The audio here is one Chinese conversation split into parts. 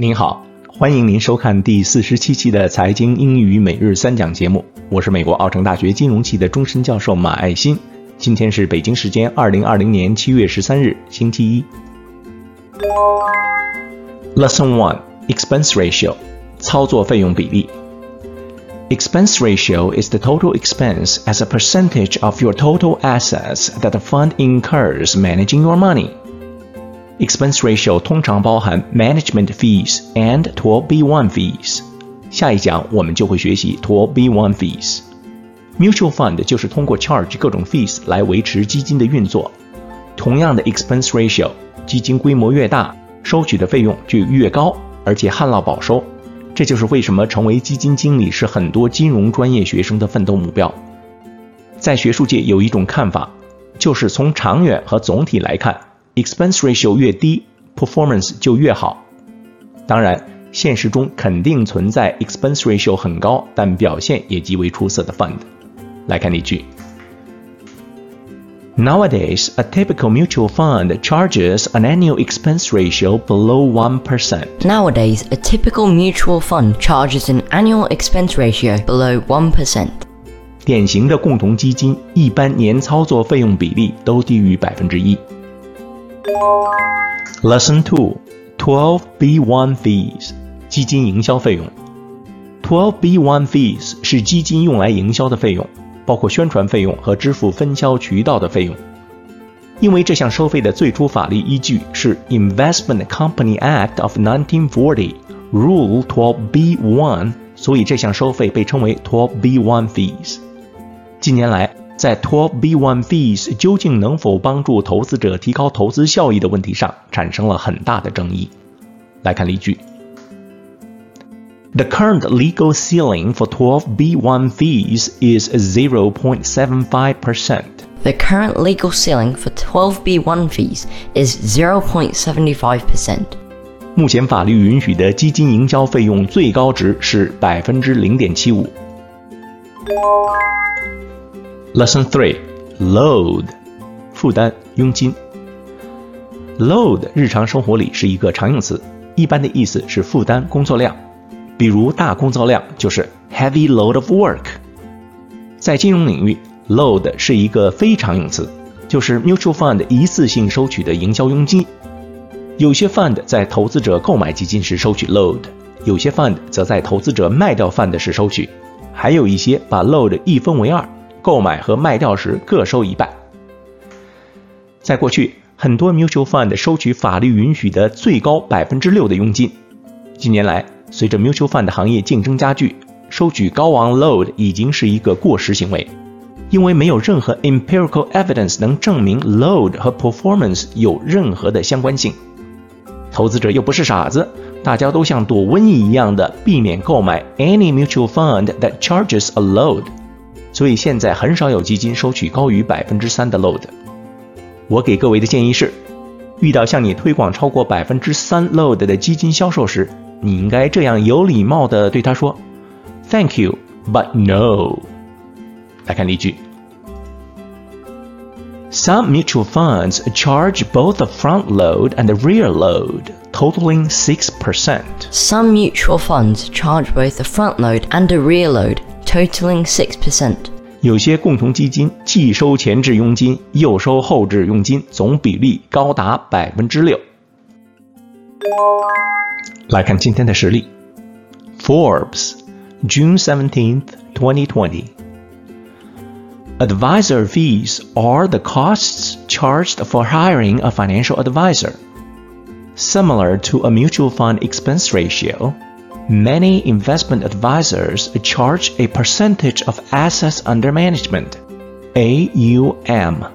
您好，欢迎您收看第四十七期的财经英语每日三讲节目。我是美国奥城大学金融系的终身教授马爱新。今天是北京时间二零二零年七月十三日，星期一。Lesson One: Expense Ratio，操作费用比例。Expense ratio is the total expense as a percentage of your total assets that the fund incurs managing your money. Expense ratio 通常包含 management fees and 12b1 fees。下一讲我们就会学习 12b1 fees。Mutual fund 就是通过 charge 各种 fees 来维持基金的运作。同样的 expense ratio，基金规模越大，收取的费用就越高，而且旱涝保收。这就是为什么成为基金经理是很多金融专业学生的奋斗目标。在学术界有一种看法，就是从长远和总体来看。Expense ratio 越低，performance 就越好。当然，现实中肯定存在 expense ratio 很高但表现也极为出色的 fund。来看例句：Nowadays, a typical mutual fund charges an annual expense ratio below one percent. Nowadays, a typical mutual fund charges an annual expense ratio below 1%. 典型的共同基金一般年操作费用比例都低于百分之一。 Lesson Two: Twelve B One Fees，基金营销费用。Twelve B One Fees 是基金用来营销的费用，包括宣传费用和支付分销渠道的费用。因为这项收费的最初法律依据是 Investment Company Act of 1940 Rule Twelve B One，所以这项收费被称为 Twelve B One Fees。近年来，在 12b1 fees 究竟能否帮助投资者提高投资效益的问题上产生了很大的争议。来看例句：The current legal ceiling for 12b1 fees is 0.75 percent. The current legal ceiling for 12b1 fees is 0.75 percent. 目前法律允许的基金营销费用最高值是百分之零点七五。Lesson Three: Load，负担、佣金。Load 日常生活里是一个常用词，一般的意思是负担、工作量。比如大工作量就是 heavy load of work。在金融领域，load 是一个非常用词，就是 mutual fund 一次性收取的营销佣金。有些 fund 在投资者购买基金时收取 load，有些 fund 则在投资者卖掉 fund 时收取，还有一些把 load 一分为二。购买和卖掉时各收一半。在过去，很多 mutual fund 收取法律允许的最高百分之六的佣金。近年来，随着 mutual fund 行业竞争加剧，收取高昂 load 已经是一个过时行为，因为没有任何 empirical evidence 能证明 load 和 performance 有任何的相关性。投资者又不是傻子，大家都像躲瘟疫一样的避免购买 any mutual fund that charges a load。所以现在很少有基金收取高于百分之三的 load。我给各位的建议是，遇到向你推广超过百分之三 load 的基金销售时，你应该这样有礼貌地对他说：“Thank you, but no。”来看例句：Some mutual funds charge both the front load and the rear load, totaling six percent. Some mutual funds charge both the front load and a rear load, totaling 6%. 有些共同基金既收前置佣金又收后置佣金，总比例高达百分之六。来看今天的实例：Forbes, June seventeenth, twenty twenty. Advisor fees are the costs charged for hiring a financial advisor. Similar to a mutual fund expense ratio, Many investment advisors charge a percentage of assets under management, AUM.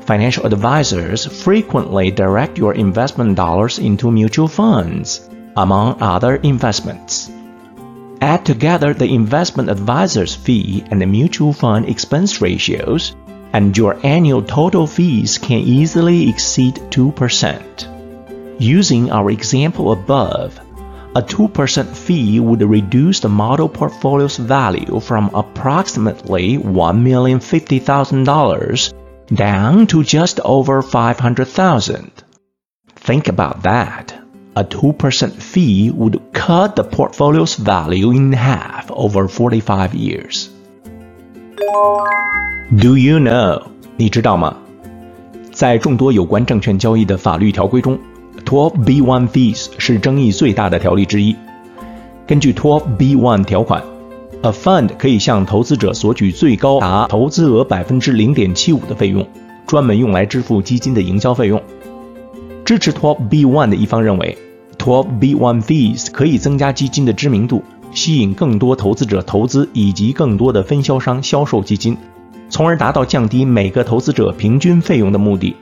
Financial advisors frequently direct your investment dollars into mutual funds, among other investments. Add together the investment advisor's fee and the mutual fund expense ratios, and your annual total fees can easily exceed 2%. Using our example above, a 2% fee would reduce the model portfolio's value from approximately $1,050,000 down to just over 500,000. Think about that. a 2% fee would cut the portfolio's value in half over 45 years. Do you know? 你知道吗？在众多有关证券交易的法律条规中 ，12b1 fees 是争议最大的条例之一。根据 12b1 条款，a fund 可以向投资者索取最高达投资额百分之零点七五的费用，专门用来支付基金的营销费用。支持 12b1 的一方认为，12b1 fees 可以增加基金的知名度，吸引更多投资者投资，以及更多的分销商销售基金。从而达到降低每个投资者平均费用的目的。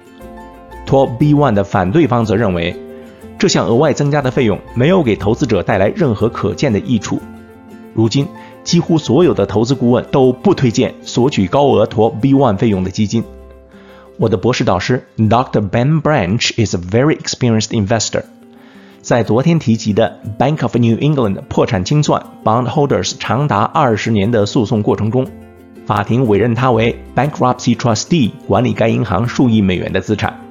12b1 的反对方则认为，这项额外增加的费用没有给投资者带来任何可见的益处。如今，几乎所有的投资顾问都不推荐索取高额 12b1 费用的基金。我的博士导师 Dr. Ben Branch is a very experienced investor。在昨天提及的 Bank of New England 破产清算 bondholders 长达二十年的诉讼过程中。法庭委任他为 bankruptcy trustee，管理该银行数亿美元的资产。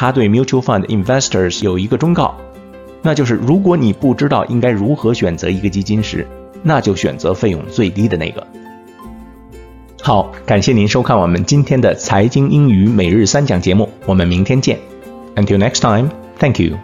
他对 mutual fund investors 有一个忠告，那就是如果你不知道应该如何选择一个基金时，那就选择费用最低的那个。好，感谢您收看我们今天的财经英语每日三讲节目，我们明天见。Until next time, thank you.